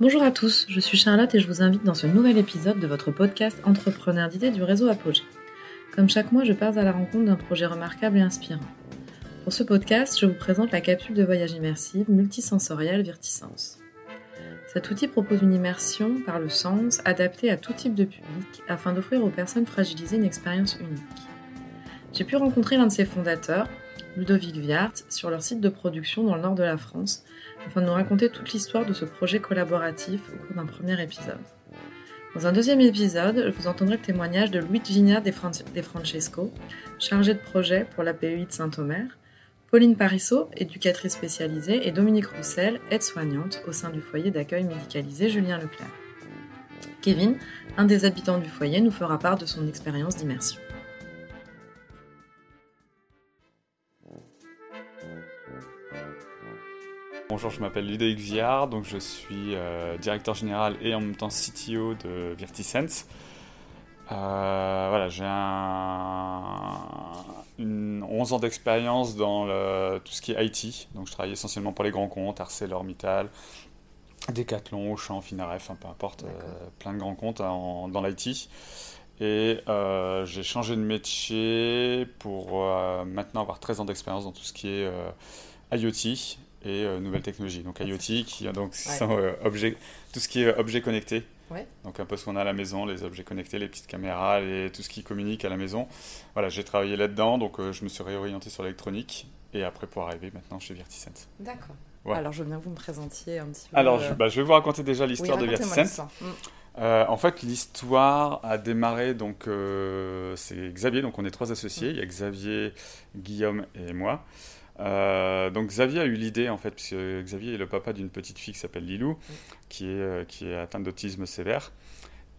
Bonjour à tous, je suis Charlotte et je vous invite dans ce nouvel épisode de votre podcast Entrepreneur d'idées du réseau Apogée. Comme chaque mois, je pars à la rencontre d'un projet remarquable et inspirant. Pour ce podcast, je vous présente la capsule de voyage immersive multisensorielle Virtisense. Cet outil propose une immersion par le sens adaptée à tout type de public afin d'offrir aux personnes fragilisées une expérience unique. J'ai pu rencontrer l'un de ses fondateurs, Ludovic Viart, sur leur site de production dans le nord de la France afin de nous raconter toute l'histoire de ce projet collaboratif au cours d'un premier épisode. Dans un deuxième épisode, vous entendrez le témoignage de Louis Vigna de Francesco, chargé de projet pour la PEI de Saint-Omer, Pauline Parissot, éducatrice spécialisée, et Dominique Roussel, aide-soignante au sein du foyer d'accueil médicalisé Julien Leclerc. Kevin, un des habitants du foyer, nous fera part de son expérience d'immersion. Bonjour, je m'appelle Ludovic Viard, donc je suis euh, directeur général et en même temps CTO de Virtisense. Euh, voilà, j'ai un, 11 ans d'expérience dans tout ce qui est IT, donc je travaille essentiellement pour les grands comptes, ArcelorMittal, Decathlon, Auchan, Finaref, peu importe, euh, plein de grands comptes dans l'IT. Et j'ai changé de métier pour maintenant avoir 13 ans d'expérience dans tout ce qui est IoT et euh, nouvelles technologies. Donc IoT, qui donc sont, euh, objets, tout ce qui est objet connecté. Donc un peu ce qu'on a à la maison, les objets connectés, les petites caméras, et tout ce qui communique à la maison. Voilà, j'ai travaillé là-dedans, donc euh, je me suis réorienté sur l'électronique et après pour arriver maintenant chez Vertisense. D'accord. Alors je veux bien que vous me présentiez un petit peu. Alors je, bah, je vais vous raconter déjà l'histoire de Vertisense. Mm. en fait, l'histoire a démarré, donc c'est Xavier, donc on est trois associés, mm. il y a Xavier, Guillaume et moi. Euh, donc Xavier a eu l'idée en fait, puisque Xavier est le papa d'une petite fille qui s'appelle Lilou, qui est, euh, qui est atteinte d'autisme sévère.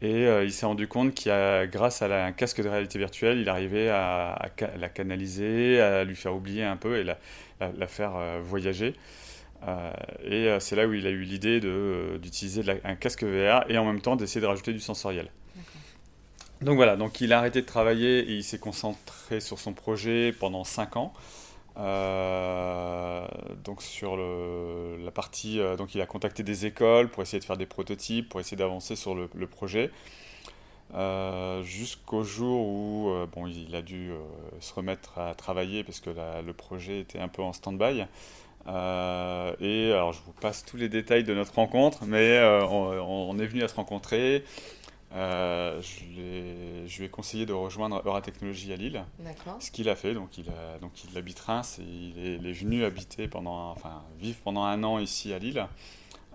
Et euh, il s'est rendu compte qu'il grâce à un casque de réalité virtuelle, il arrivait à, la canaliser, à lui faire oublier un peu et la, la, faire voyager. et c'est là où il a eu l'idée d'utiliser un casque VR et en même temps d'essayer de rajouter du sensoriel. Donc voilà, donc il a arrêté de travailler et il s'est concentré sur son projet pendant 5 ans. Euh, donc sur la partie, euh, donc il a contacté des écoles pour essayer de faire des prototypes, pour essayer d'avancer sur le, projet, euh, jusqu'au jour où bon, il a dû se remettre à travailler parce que le projet était un peu en stand-by. et alors je vous passe tous les détails de notre rencontre, mais on, on, est venu à se rencontrer. Euh, je, lui ai conseillé de rejoindre Euratechnologie à Lille. Ce qu'il a fait, donc il, a, donc il habite Reims et il est, il est, venu habiter pendant, enfin, vivre pendant un an ici à Lille.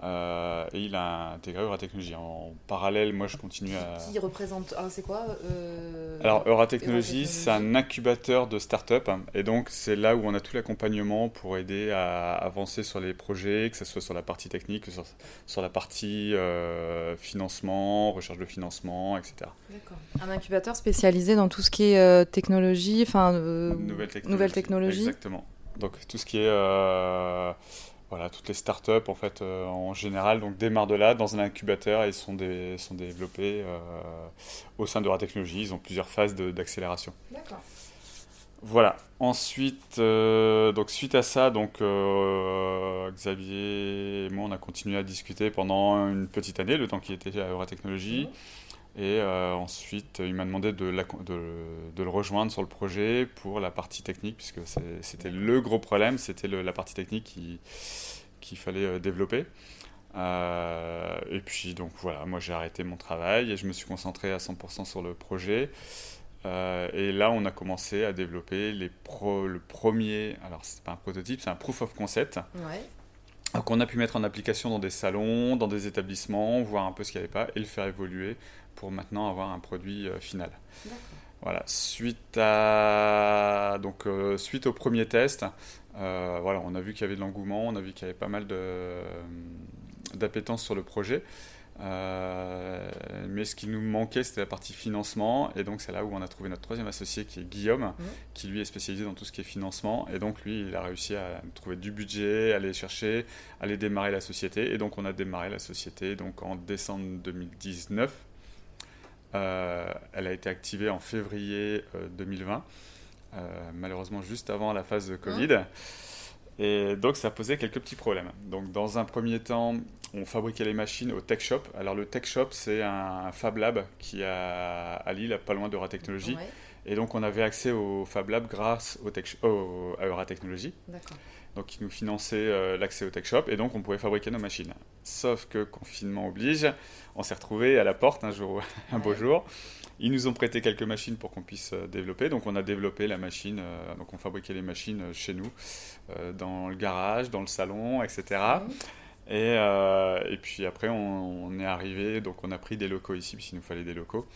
Euh, et il a intégré Euratechnologie. En parallèle, moi, je continue à. Qui représente. Ah, c'est quoi euh... Alors, Euratechnologie, c'est un incubateur de start-up. Et donc, c'est là où on a tout l'accompagnement pour aider à avancer sur les projets, que ce soit sur la partie technique, que ce soit sur la partie euh, financement, recherche de financement, etc. D'accord. Un incubateur spécialisé dans tout ce qui est euh, technologie, enfin. Nouvelles technologies. Nouvelle technologie. Exactement. Donc, tout ce qui est voilà, toutes les startups en fait euh, en général donc démarrent de là dans un incubateur et sont, des, sont développées euh, au sein de la technologie. Ils ont plusieurs phases d'accélération. D'accord. Voilà. Ensuite, euh, donc suite à ça, donc Xavier et moi, on a continué à discuter pendant une petite année, le temps qu'il était à Euratechnologie. Mmh. Et euh, ensuite, il m'a demandé de, de, le rejoindre sur le projet pour la partie technique, puisque c'était le gros problème, c'était la partie technique qu'il fallait euh, développer. Euh, et puis, donc voilà, moi j'ai arrêté mon travail et je me suis concentré à 100% sur le projet. et là, on a commencé à développer les le premier, alors c'est pas un prototype, c'est un proof of concept. Donc on a pu mettre en application dans des salons, dans des établissements, voir un peu ce qu'il n'y avait pas et le faire évoluer pour maintenant avoir un produit euh, final. Voilà. Suite à donc euh, suite au premier test, euh, voilà, on a vu qu'il y avait de l'engouement, on a vu qu'il y avait pas mal de d'appétence sur le projet. mais ce qui nous manquait, c'était la partie financement. Et donc, c'est là où on a trouvé notre troisième associé, qui est Guillaume, mmh. qui lui est spécialisé dans tout ce qui est financement. Et donc, lui, il a réussi à trouver du budget, à aller chercher, à aller démarrer la société. Et donc, on a démarré la société donc, en décembre 2019. Euh, elle a été activée en février 2020, euh, euh, malheureusement juste avant la phase de Covid. Et donc ça posait quelques petits problèmes. Donc dans un premier temps, on fabriquait les machines au Tech Shop. Alors le Tech Shop, c'est un Fab Lab qui est à Lille, pas loin de Technologie. Et donc on avait accès au Fab Lab grâce au tech, au, à Euratechnologie. Donc ils nous finançaient euh, l'accès au Tech Shop et donc on pouvait fabriquer nos machines. Sauf que confinement oblige, on s'est retrouvé à la porte un jour, un beau jour. Ils nous ont prêté quelques machines pour qu'on puisse euh, développer. Donc on a développé la machine, euh, donc on fabriquait les machines chez nous, dans le garage, dans le salon, etc. Et, et, puis après on, on, est arrivé, donc on a pris des locaux ici, puisqu'il nous fallait des locaux.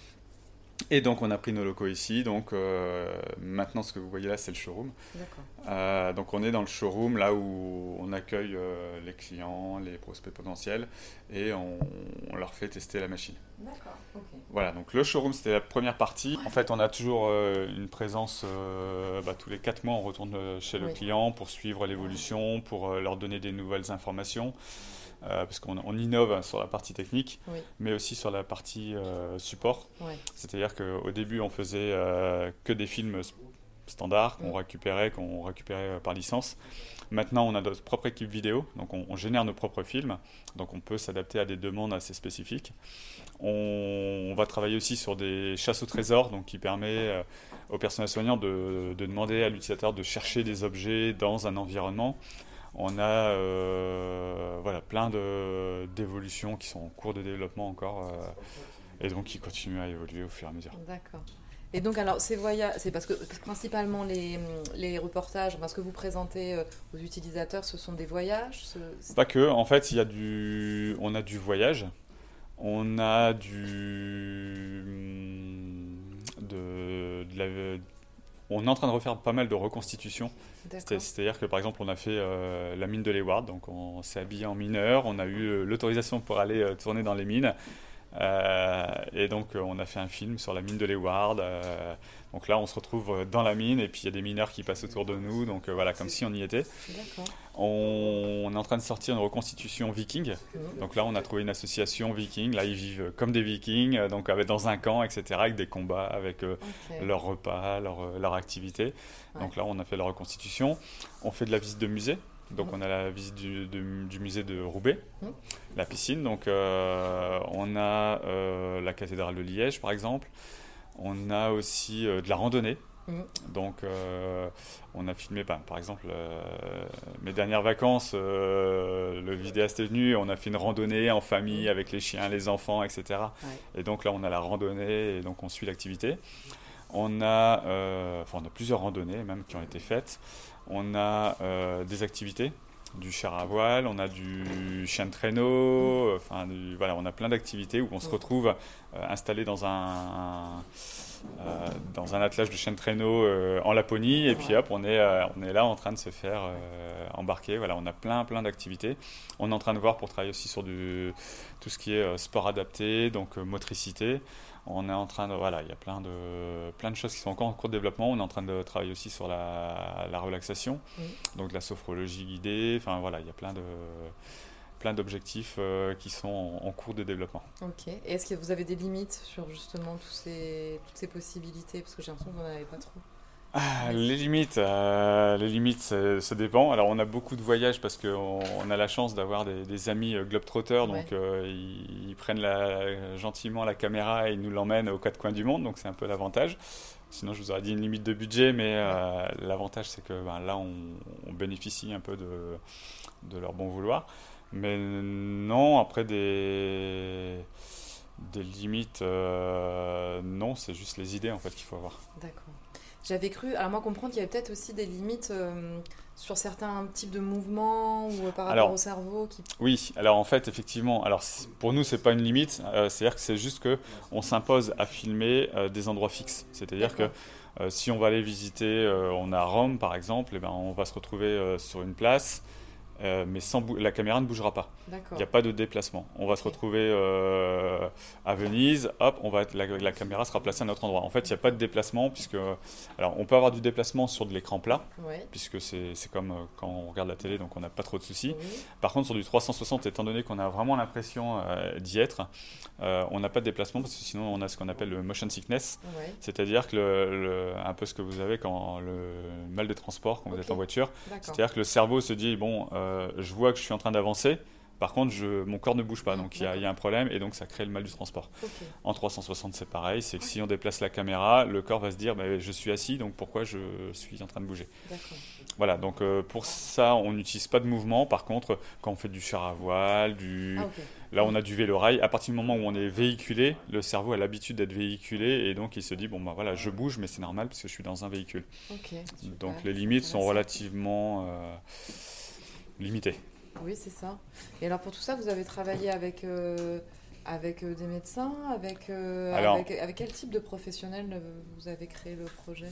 Et donc on a pris nos locaux ici. Donc euh, maintenant ce que vous voyez là c'est le showroom. Euh, donc on est dans le showroom là où on accueille euh, les clients, les prospects potentiels et on, leur fait tester la machine. D'accord. Voilà donc le showroom c'était la première partie. En fait on a toujours une présence bah, tous les quatre mois on retourne chez le client pour suivre l'évolution, pour leur donner des nouvelles informations. Euh, parce qu'on innove sur la partie technique, mais aussi sur la partie euh, support. C'est-à-dire qu'au début, on faisait euh, que des films standards qu'on récupérait, qu'on récupérait par licence. Maintenant, on a notre propre équipe vidéo, donc on, génère nos propres films, donc on peut s'adapter à des demandes assez spécifiques. On, va travailler aussi sur des chasses au trésor, donc qui permet au personnel soignant de, de demander à l'utilisateur de chercher des objets dans un environnement on a euh, voilà, plein d'évolutions qui sont en cours de développement encore euh, et donc qui continuent à évoluer au fur et à mesure. D'accord. Et donc, alors, ces voyages, c'est parce que principalement les, les reportages, ce que vous présentez euh, aux utilisateurs, ce sont des voyages Pas que, en fait, il y a du, on a du voyage, on a du. de, de la, on est en train de refaire pas mal de reconstitutions. C'est-à-dire que par exemple, on a fait euh, la mine de Leeward, donc on s'est habillé en mineur, on a eu euh, l'autorisation pour aller euh, tourner dans les mines. Et donc, on a fait un film sur la mine de Leeward. donc là, on se retrouve dans la mine et puis il y a des mineurs qui passent autour de nous. Donc voilà, comme si on y était. On, est en train de sortir une reconstitution viking. Donc là, on a trouvé une association viking. Là, ils vivent comme des vikings, donc avec, dans un camp, etc., avec des combats, avec leurs repas, leurs leur activités. Donc là, on a fait la reconstitution. On fait de la visite de musée. Donc on a la visite du, du musée de Roubaix, la piscine. Donc euh, on a euh, la cathédrale de Liège par exemple. On a aussi euh, de la randonnée. Donc on a filmé par, par exemple mes dernières vacances, le vidéaste est venu, on a fait une randonnée en famille avec les chiens, les enfants, etc. Et donc là on a la randonnée et donc on suit l'activité. On a, enfin, on a plusieurs randonnées même qui ont été faites. On a euh, des activités, du char à voile, on a du chien de traîneau, enfin, voilà, on a plein d'activités où on se retrouve euh, installé dans un, dans un attelage de chien de traîneau en Laponie, et puis hop, on est, on est là en train de se faire embarquer. Voilà, on a plein, plein d'activités. On est en train de voir pour travailler aussi sur du, tout ce qui est sport adapté, donc motricité. On est en train de, voilà, il y a plein de, plein de choses qui sont encore en cours de développement. On est en train de travailler aussi sur la, la relaxation, donc la sophrologie guidée. Enfin voilà, il y a plein de, plein d'objectifs euh, qui sont en, cours de développement. Ok. Et est-ce que vous avez des limites sur justement tous ces, toutes ces possibilités? Parce que j'ai l'impression que vous n'en avez pas trop. Ah, les limites, euh, les limites, ça, dépend. Alors, on a beaucoup de voyages parce qu'on on a la chance d'avoir des, amis euh, globetrotters, donc euh, ils, prennent la, gentiment la caméra et ils nous l'emmènent aux quatre coins du monde, donc c'est un peu l'avantage. Sinon, je vous aurais dit une limite de budget, mais l'avantage c'est que ben, là, on, bénéficie un peu de, de leur bon vouloir. Mais non, après des des limites, non, c'est juste les idées en fait qu'il faut avoir. D'accord. J'avais cru, alors moi comprendre qu'il y avait peut-être aussi des limites euh, sur certains types de mouvements ou euh, par rapport au cerveau. Qui... Oui, alors en fait effectivement, alors pour nous c'est pas une limite, euh, c'est-à-dire que c'est juste que on s'impose à filmer des endroits fixes. C'est-à-dire que si on va aller visiter, on a Rome par exemple, et eh ben on va se retrouver sur une place euh, mais sans la caméra ne bougera pas. Il n'y a pas de déplacement. On va se retrouver euh, à Venise, hop, on va la, la, caméra sera placée à un autre endroit. En fait, il n'y a pas de déplacement, puisque. Alors, on peut avoir du déplacement sur de l'écran plat, puisque c'est comme euh, quand on regarde la télé, donc on n'a pas trop de soucis. Par contre, sur du 360, étant donné qu'on a vraiment l'impression d'y être, on n'a pas de déplacement, parce que sinon, on a ce qu'on appelle le motion sickness, c'est-à-dire que le, un peu ce que vous avez quand le mal de transport quand vous êtes en voiture, c'est-à-dire que le cerveau se dit, bon, euh, je vois que je suis en train d'avancer, Par contre, je, mon corps ne bouge pas, donc il y, a- il y a un problème et donc ça crée le mal du transport. En 360, c'est pareil, c'est que si on déplace la caméra, le corps va se dire bah, je suis assis, donc pourquoi je suis en train de bouger? Voilà, donc euh, pour ça, on n'utilise pas de mouvement. Par contre, quand on fait du char à voile, du... Ah, là on a du vélo-rail, à partir du moment où on est véhiculé, le cerveau a l'habitude d'être véhiculé et donc il se dit bon bah voilà, je bouge, mais c'est normal parce que je suis dans un véhicule. Donc les limites sont relativement euh, limitées. Oui, c'est ça. Et alors pour tout ça, vous avez travaillé avec, euh, avec euh, des médecins, avec, euh, Alors- avec, avec quel type de professionnels vous avez créé le projet?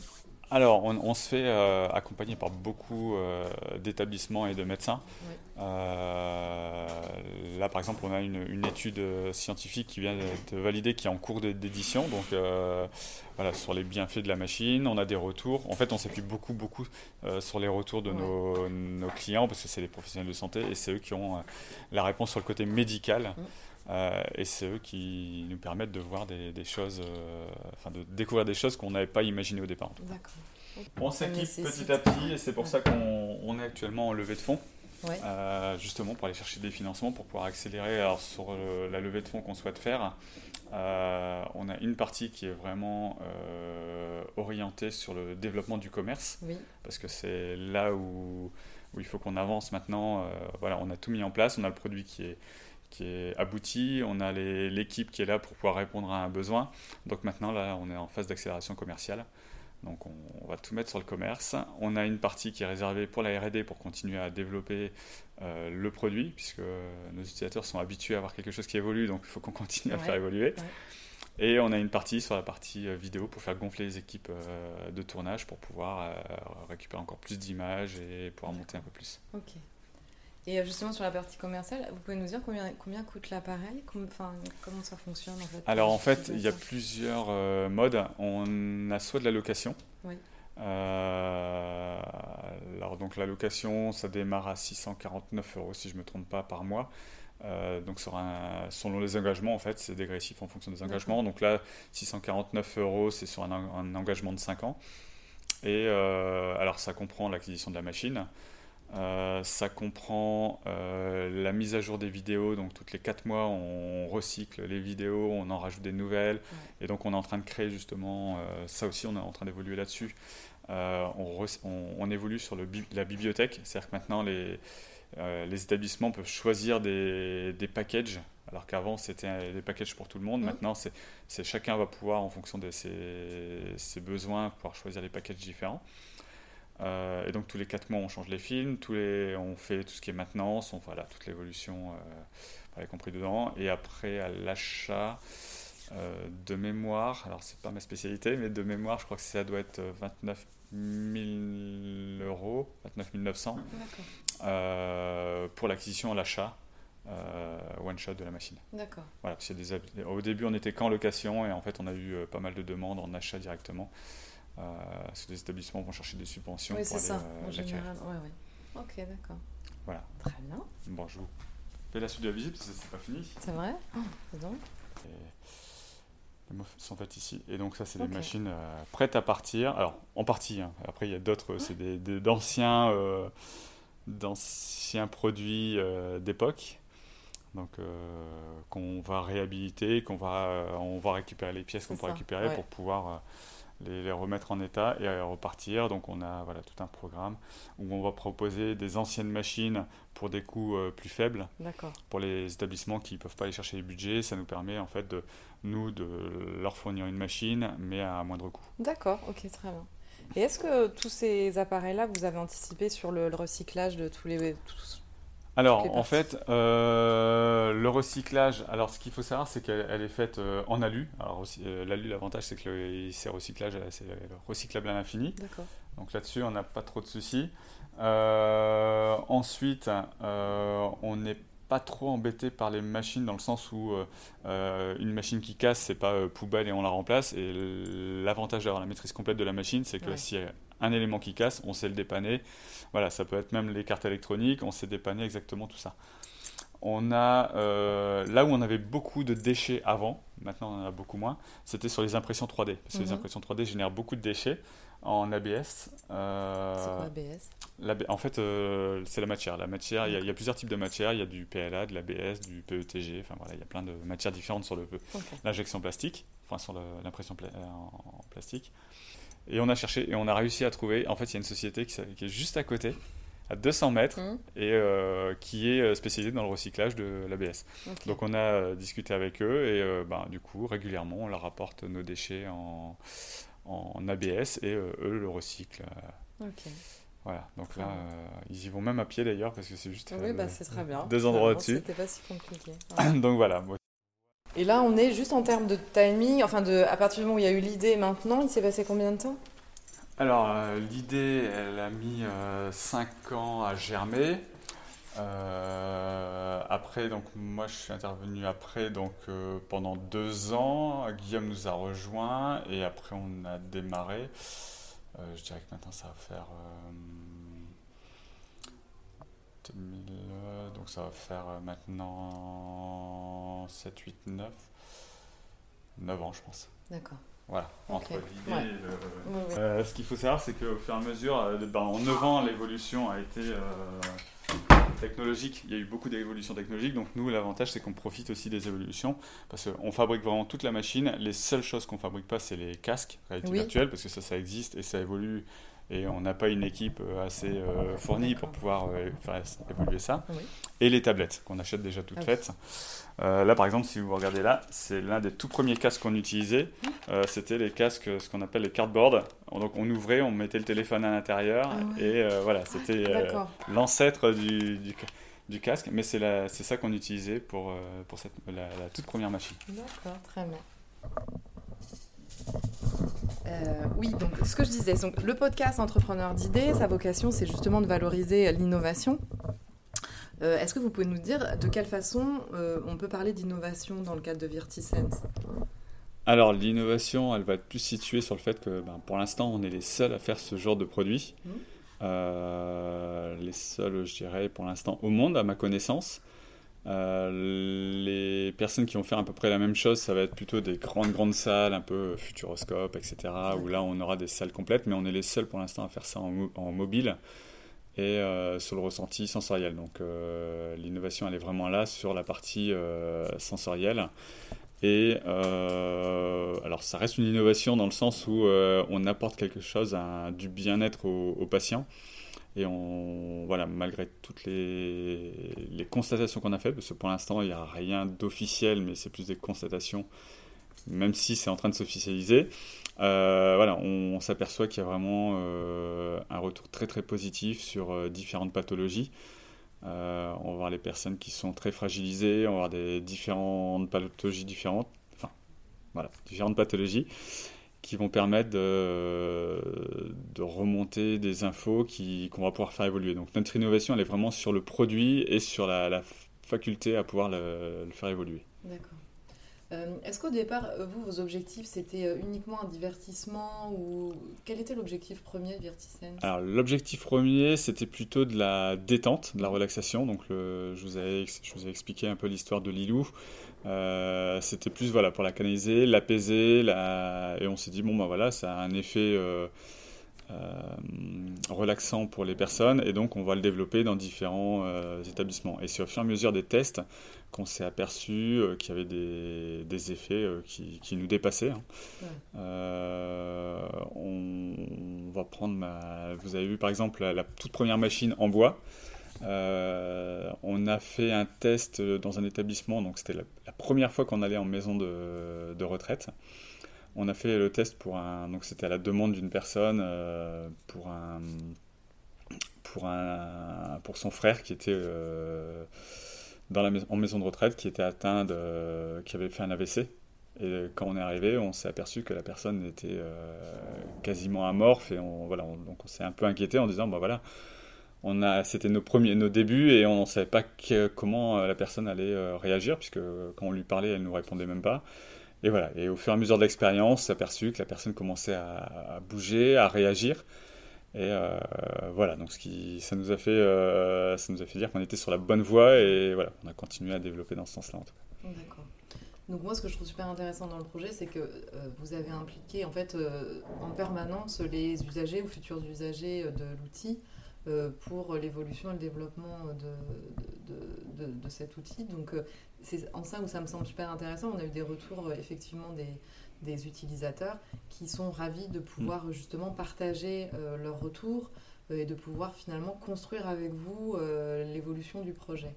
Alors, on, on se fait euh, accompagner par beaucoup euh, d'établissements et de médecins. Oui. Euh, là, par exemple, on a une, une étude scientifique qui vient de, de valider, qui est en cours d'é- d'édition, donc voilà, sur les bienfaits de la machine. On a des retours. En fait, on s'appuie beaucoup, beaucoup sur les retours de nos, nos clients, parce que c'est les professionnels de santé et c'est eux qui ont la réponse sur le côté médical. Mm. Euh, et c'est eux qui nous permettent de voir des, des choses, euh, enfin de découvrir des choses qu'on n'avait pas imaginées au départ. D'accord. On s'équipe petit à petit et c'est pour Ouais. ça qu'on on est actuellement en levée de fonds, Ouais. euh, justement pour aller chercher des financements pour pouvoir accélérer. Alors sur la levée de fonds qu'on souhaite faire, euh, on a une partie qui est vraiment euh, orientée sur le développement du commerce Oui. parce que c'est là où, où il faut qu'on avance maintenant. Euh, voilà, on a tout mis en place, on a le produit qui est qui est abouti, on a l'équipe qui est là pour pouvoir répondre à un besoin. Donc maintenant, là, on est en phase d'accélération commerciale. Donc on, on va tout mettre sur le commerce. On a une partie qui est réservée pour la R&D pour continuer à développer euh, le produit, puisque nos utilisateurs sont habitués à avoir quelque chose qui évolue, donc il faut qu'on continue à Ouais, faire évoluer. ouais. Et on a une partie sur la partie euh, vidéo pour faire gonfler les équipes euh, de tournage pour pouvoir euh, récupérer encore plus d'images et pouvoir monter un peu plus. Ok. Et euh, justement sur la partie commerciale, vous pouvez nous dire combien, combien coûte l'appareil? Enfin, comment ça fonctionne en fait? Alors en fait, il y a plusieurs euh, modes. On a soit de la location. Oui. Euh, alors donc la location, ça démarre à 649 euros si je me trompe pas par mois. Euh, donc sur un, selon les engagements en fait, c'est dégressif en fonction des engagements. Donc là, 649 euros, c'est sur un, un engagement de 5 ans. Et alors ça comprend l'acquisition de la machine. Euh, ça comprend euh, la mise à jour des vidéos, donc toutes les 4 mois on recycle les vidéos, on en rajoute des nouvelles, et donc on est en train de créer justement, euh, ça aussi on est en train d'évoluer là-dessus, on, re- on- on évolue sur le bi- la bibliothèque, c'est-à-dire que maintenant les, les établissements peuvent choisir des, des packages, alors qu'avant c'était des packages pour tout le monde, Mhm. maintenant c'est chacun va pouvoir en fonction de ses, ses besoins pouvoir choisir les packages différents. Euh, et donc tous les 4 mois on change les films, tous les, on fait tout ce qui est maintenance, on, voilà, toute l'évolution euh, y compris dedans. Et après à l'achat euh, de mémoire, alors c'est pas ma spécialité, mais de mémoire je crois que ça doit être 29 000 euros, 29 900 D'accord. euh, pour l'acquisition à l'achat. one shot de la machine. D'accord. Voilà, des au début on était qu'en location et en fait on a eu pas mal de demandes en achat directement. Euh, parce que les établissements vont chercher des subventions Oui, c'est ça, euh, en l'acquérir. général. Ouais, ouais. Ok, d'accord. Voilà. Très bien. Bon, je vous fais la suite de la visite parce que c'est pas fini. C'est vrai? Oh, dis donc. Et les mots sont faites ici. Et donc ça, c'est des machines euh, prêtes à partir. Alors, en partie. hein. Après, il y a d'autres, c'est des, des- d'anciens, euh, d'anciens produits euh, d'époque. Donc, qu'on va réhabiliter, qu'on va, on va récupérer les pièces qu'on C'est peut récupérer ouais. pour pouvoir les, les remettre en état et euh, repartir. Donc, on a voilà, tout un programme où on va proposer des anciennes machines pour des coûts euh, plus faibles pour les établissements qui ne peuvent pas aller chercher les budgets, ça nous permet en fait de nous de leur fournir une machine, mais à moindre coût. D'accord, ok, très bien. Et est-ce que tous ces appareils-là, vous avez anticipé sur le, le recyclage de tous les. tous- Alors en fait, euh, le recyclage, alors ce qu'il faut savoir, c'est qu'elle elle est faite euh, en alu. Alors euh, l'alu, l'avantage, c'est que c'est recyclage, c'est recyclable à l'infini. Donc là-dessus, on n'a pas trop de soucis. Ensuite, on n'est pas trop embêté par les machines dans le sens où une machine qui casse, c'est pas poubelle et on la remplace. Et l'avantage d'avoir la maîtrise complète de la machine, c'est que Ouais. a un élément qui casse, on sait le dépanner. Voilà, ça peut être même les cartes électroniques, on sait dépanner exactement tout ça. On a là où on avait beaucoup de déchets avant, maintenant on en a beaucoup moins, c'était sur les impressions 3D. Parce que les Mhm. impressions 3D génèrent beaucoup de déchets en ABS. euh, C'est quoi ABS en fait, euh, c'est la matière. La matière, il y, a- il y a plusieurs types de matières. Il y a du PLA, de l'ABS, du PETG. Enfin voilà, il y a plein de matières différentes sur l'injection plastique, enfin sur l'impression pla- euh, en plastique. Et on a cherché et on a réussi à trouver. En fait, il y a une société qui, est juste à côté, à 200 mètres, Mhm. et euh, qui est euh, spécialisée dans le recyclage de l'ABS. Donc on a euh, discuté avec eux et euh, ben, du coup régulièrement on leur apporte nos déchets en, en ABS et euh, eux le recyclent. euh, Ok. voilà, donc là euh, ils y vont même à pied d'ailleurs parce que c'est juste Oui, euh, bah, c'est très bien. deux endroits au-dessus. C'était pas si compliqué. Ouais. donc voilà, Et là, on est juste en termes de timing, enfin, de, à partir du moment où il y a eu l'idée maintenant, il s'est passé combien de temps? Alors, euh, l'idée, elle a mis 5 ans à germer. Euh, après, donc moi je suis intervenu après, donc euh, pendant deux ans, Guillaume nous a rejoint et après on a démarré. Euh, je dirais que maintenant ça va faire euh, 2000, euh, donc ça va faire euh, maintenant 7, 8, 9, 9 ans je pense. D'accord. Voilà, entre l'idée Ouais. et le, Oui, oui. euh, ce qu'il faut savoir, c'est qu'au fur et à mesure, euh, ben, en 9 ans, l'évolution a été euh, technologique. Il y a eu beaucoup d'évolutions technologiques. Donc, nous, l'avantage, c'est qu'on profite aussi des évolutions. Parce qu'on fabrique vraiment toute la machine. Les seules choses qu'on fabrique pas, c'est les casques, réalité Oui. virtuelle, parce que ça, ça existe et ça évolue. Et on n'a pas une équipe euh, assez euh, fournie pour pouvoir euh, faire évoluer ça. Oui. Et les tablettes, qu'on achète déjà toutes Ah oui. faites. Euh, là, par exemple, si vous regardez là, c'est l'un des tout premiers casques qu'on utilisait. Euh, C'était les casques, ce qu'on appelle les cardboard. Donc, on ouvrait, on mettait le téléphone à l'intérieur. Ah ouais. Et voilà, c'était euh, D'accord. l'ancêtre du, du, du casque. Mais c'est ça qu'on utilisait pour, pour cette, la, la toute première machine. D'accord, très bien. Euh, oui, donc ce que je disais, donc, le podcast Entrepreneur d'idées, sa vocation, c'est justement de valoriser l'innovation. Euh, Est-ce que vous pouvez nous dire de quelle façon euh, on peut parler d'innovation dans le cadre de Virtisense Alors, l'innovation, elle va être plus située sur le fait que ben, pour l'instant, on est les seuls à faire ce genre de produit. Euh, les seuls, je dirais, pour l'instant, au monde, à ma connaissance. Euh, les personnes qui vont faire à peu près la même chose, ça va être plutôt des grandes, grandes salles, un peu futuroscope, etc., où là, on aura des salles complètes, mais on est les seuls pour l'instant à faire ça en, mo- en mobile et euh, sur le ressenti sensoriel. Donc, euh, l'innovation, elle est vraiment là sur la partie sensorielle. Et alors, ça reste une innovation dans le sens où on apporte quelque chose, du bien-être aux patients. Et on, voilà, malgré toutes les, constatations qu'on a faites, parce que pour l'instant, il n'y a rien d'officiel, mais c'est plus des constatations, même si c'est en train de s'officialiser. Euh, voilà, on, s'aperçoit qu'il y a vraiment euh, un retour très très positif sur euh, différentes pathologies. On va voir les personnes qui sont très fragilisées, on va voir des différentes pathologies différentes, enfin voilà, différentes pathologies qui vont permettre de, remonter des infos qui- qu'on va pouvoir faire évoluer. Donc notre innovation, elle est vraiment sur le produit et sur la, la faculté à pouvoir le, le faire évoluer. D'accord. Euh, Est-ce qu'au départ, euh, vous, vos objectifs, c'était euh, uniquement un divertissement ou quel était l'objectif premier de Virtisense Alors l'objectif premier, c'était plutôt de la détente, de la relaxation. Donc je, vous avais, je vous ai expliqué un peu l'histoire de Lilou. C'était plus voilà pour la canaliser, l'apaiser, la... et on s'est dit bon bah voilà, ça a un effet relaxant pour les personnes, et donc on va le développer dans différents euh, établissements. Et c'est au fur et à mesure des tests qu'on s'est aperçu euh, qu'il y avait des, des effets euh, qui, qui nous dépassaient. hein. Ouais. Euh, on, on va prendre ma... Vous avez vu par exemple la, la toute première machine en bois. Euh, on a fait un test dans un établissement, donc c'était la, la première fois qu'on allait en maison de, de retraite. On a fait le test pour un, donc c'était à la demande d'une personne euh, pour un, pour un, pour son frère qui était euh, dans la en maison de retraite, qui était atteint de, qui avait fait un AVC. Et quand on est arrivé, on s'est aperçu que la personne était euh, quasiment amorphe et on, voilà, on- donc on s'est un peu inquiété en disant bah voilà, on a, c'était nos premiers, nos débuts et on ne savait pas que- comment la personne allait réagir puisque quand on lui parlait, elle nous répondait même pas. Et voilà. Et au fur et à mesure de l'expérience, s'est aperçu que la personne commençait à, bouger, à réagir. Et voilà, donc ce qui, ça, nous a fait, ça nous a fait dire qu'on était sur la bonne voie et voilà, on a continué à développer dans ce sens-là en tout. D'accord. Donc moi, ce que je trouve super intéressant dans le projet, c'est que vous avez impliqué en fait en permanence les usagers ou futurs usagers de l'outil euh, pour l'évolution et le développement de, de, de, cet outil. Donc, euh, c'est en ça où ça me semble super intéressant. On a eu des retours, euh, effectivement, des, des, utilisateurs qui sont ravis de pouvoir mm. justement partager leurs retours et de pouvoir finalement construire avec vous l'évolution du projet.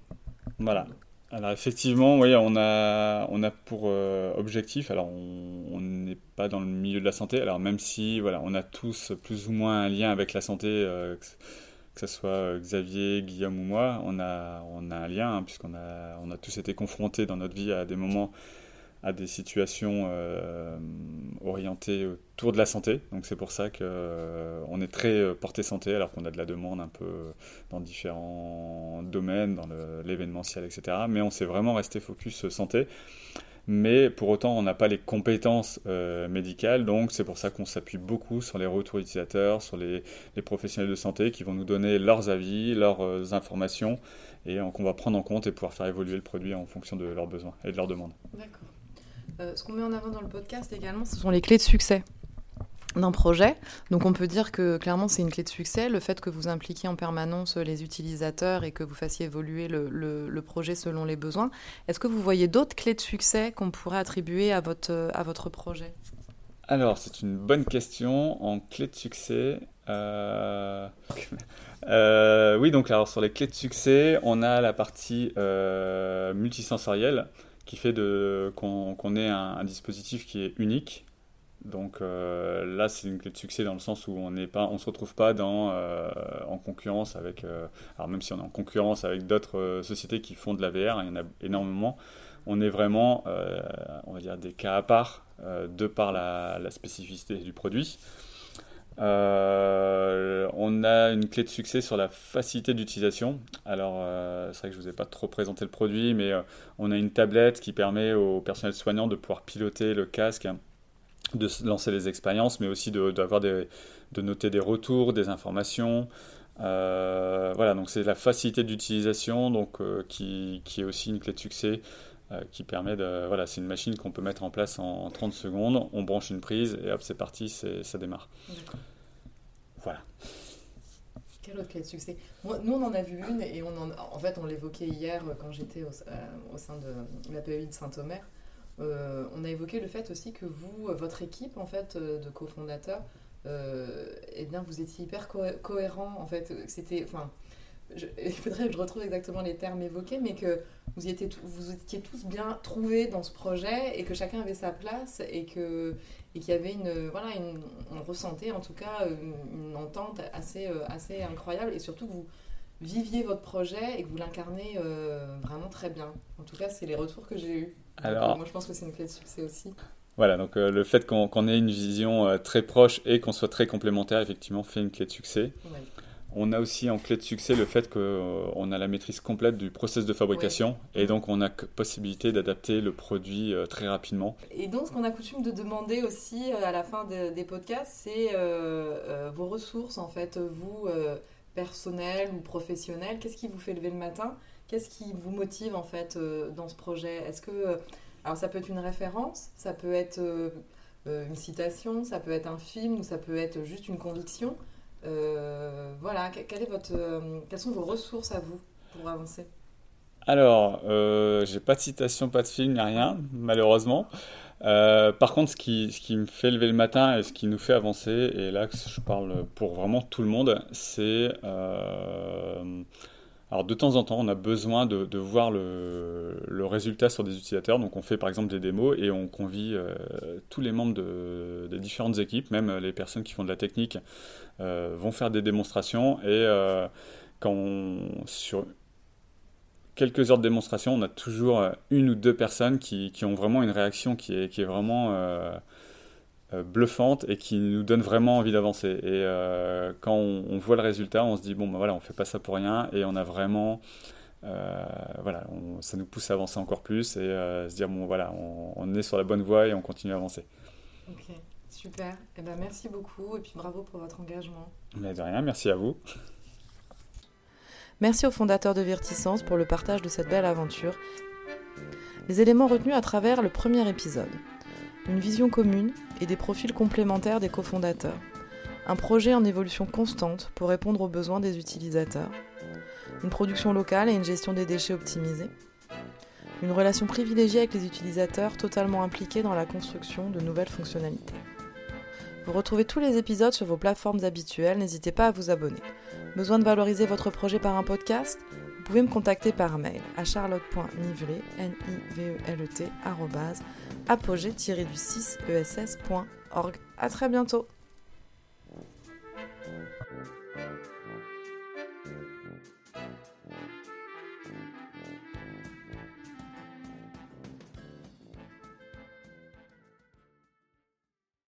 Voilà. Alors effectivement, oui, on a, on a pour objectif, alors on n'est pas dans le milieu de la santé, alors même si voilà, on a tous plus ou moins un lien avec la santé, que ce soit euh, Xavier, Guillaume ou moi, on a, un lien, hein, puisqu'on a, tous été confrontés dans notre vie à des moments, à des situations euh, orientées autour de la santé. Donc c'est pour ça qu'on euh, est très porté santé, alors qu'on a de la demande un peu dans différents domaines, dans l'événementiel, etc. Mais on s'est vraiment resté focus santé mais pour autant on n'a pas les compétences euh, médicales, donc c'est pour ça qu'on s'appuie beaucoup sur les retours utilisateurs, sur les, professionnels de santé qui vont nous donner leurs avis, leurs euh, informations, et qu'on va prendre en compte et pouvoir faire évoluer le produit en fonction de leurs besoins et de leurs demandes. D'accord. Euh, ce qu'on met en avant dans le podcast également, ce sont les clés de succès d'un projet. Donc on peut dire que clairement c'est une clé de succès, le fait que vous impliquiez en permanence les utilisateurs et que vous fassiez évoluer le, projet selon les besoins. Est-ce que vous voyez d'autres clés de succès qu'on pourrait attribuer à votre, à votre projet? Alors c'est une bonne question. En clé de succès... Euh, euh, oui, donc alors sur les clés de succès, on a la partie euh, multisensorielle qui fait qu'on ait un, dispositif qui est unique, donc euh, là, c'est une clé de succès dans le sens où on ne on se retrouve pas dans, euh, en concurrence avec, euh, alors même si on est en concurrence avec d'autres sociétés qui font de la VR, il y en a énormément, on est vraiment, on va dire, des cas à part de par la, la spécificité du produit. on a une clé de succès sur la facilité d'utilisation. Alors, c'est vrai que je ne vous ai pas trop présenté le produit, mais on a une tablette qui permet au personnel soignant de pouvoir piloter le casque de lancer les expériences, mais aussi de, de, de noter des retours, des informations. Euh, voilà, donc c'est la facilité d'utilisation donc, euh, qui, qui, est aussi une clé de succès euh, qui permet de. Voilà, c'est une machine qu'on peut mettre en place en, 30 secondes, on branche une prise et hop, c'est parti, ça démarre. Voilà. Quelle autre clé de succès? Nous, on en a vu une et on en, en fait, on l'évoquait hier quand j'étais au, au, sein de la PEI de Saint-Omer. Euh, on a évoqué le fait aussi que vous, euh, votre équipe en fait euh, de cofondateurs, eh bien vous étiez hyper cohérent en fait. C'était, enfin, il faudrait que je retrouve exactement les termes évoqués, mais que vous étiez, vous étiez tous bien trouvés dans ce projet et que chacun avait sa place et que et qu'il y avait une voilà une, ressentait en tout cas une, entente assez assez incroyable et surtout vous viviez votre projet et que vous l'incarnez vraiment très bien. En tout cas, c'est les retours que j'ai eus. Alors, moi, je pense que c'est une clé de succès aussi. Voilà, donc euh, le fait qu'on ait une vision euh, très proche et qu'on soit très complémentaire, effectivement, fait une clé de succès. On a aussi en clé de succès le fait qu'on euh, a la maîtrise complète du process de fabrication et donc on a possibilité d'adapter le produit très rapidement. Et donc ce qu'on a coutume de demander aussi à la fin des podcasts, c'est vos ressources en fait, vous personnels ou professionnels, qu'est-ce qui vous fait lever le matin? Qu'est-ce qui vous motive en fait euh, dans ce projet? Est-ce que euh, alors ça peut être une référence, ça peut être euh, une citation, ça peut être un film ou ça peut être juste une conviction. voilà, quelle est votre, quelles sont vos ressources à vous pour avancer? Alors, j'ai pas de citation, pas de film, a rien, malheureusement. Par contre, ce qui, me fait lever le matin et ce qui nous fait avancer, et là je parle pour vraiment tout le monde, c'est alors de temps en temps, on a besoin de, voir le, résultat sur des utilisateurs. Donc on fait par exemple des démos et on convie euh, tous les membres des différentes équipes, même les personnes qui font de la technique, euh, vont faire des démonstrations. Et euh, quand sur quelques heures de démonstration, on a toujours une ou deux personnes qui, ont vraiment une réaction qui est, qui est vraiment euh, bluffante et qui nous donne vraiment envie d'avancer. Et euh, quand on, voit le résultat, on se dit bon, ben voilà, on fait pas ça pour rien et on a vraiment. Euh, voilà, ça nous pousse à avancer encore plus et se dire bon voilà, on, est sur la bonne voie et on continue à avancer. Ok, Super. Eh ben, merci beaucoup et puis bravo pour votre engagement. Mais de rien, merci à vous. Merci au fondateur de Verticence pour le partage de cette belle aventure. Les éléments retenus à travers le premier épisode. Une vision commune et des profils complémentaires des cofondateurs. Un projet en évolution constante pour répondre aux besoins des utilisateurs. Une production locale et une gestion des déchets optimisée. Une relation privilégiée avec les utilisateurs totalement impliqués dans la construction de nouvelles fonctionnalités. Vous retrouvez tous les épisodes sur vos plateformes habituelles, n'hésitez pas à vous abonner. Besoin de valoriser votre projet par un podcast? Vous pouvez me contacter par mail à charlotte.nivelet, n i v e l e apogée-du6ess.org. À très bientôt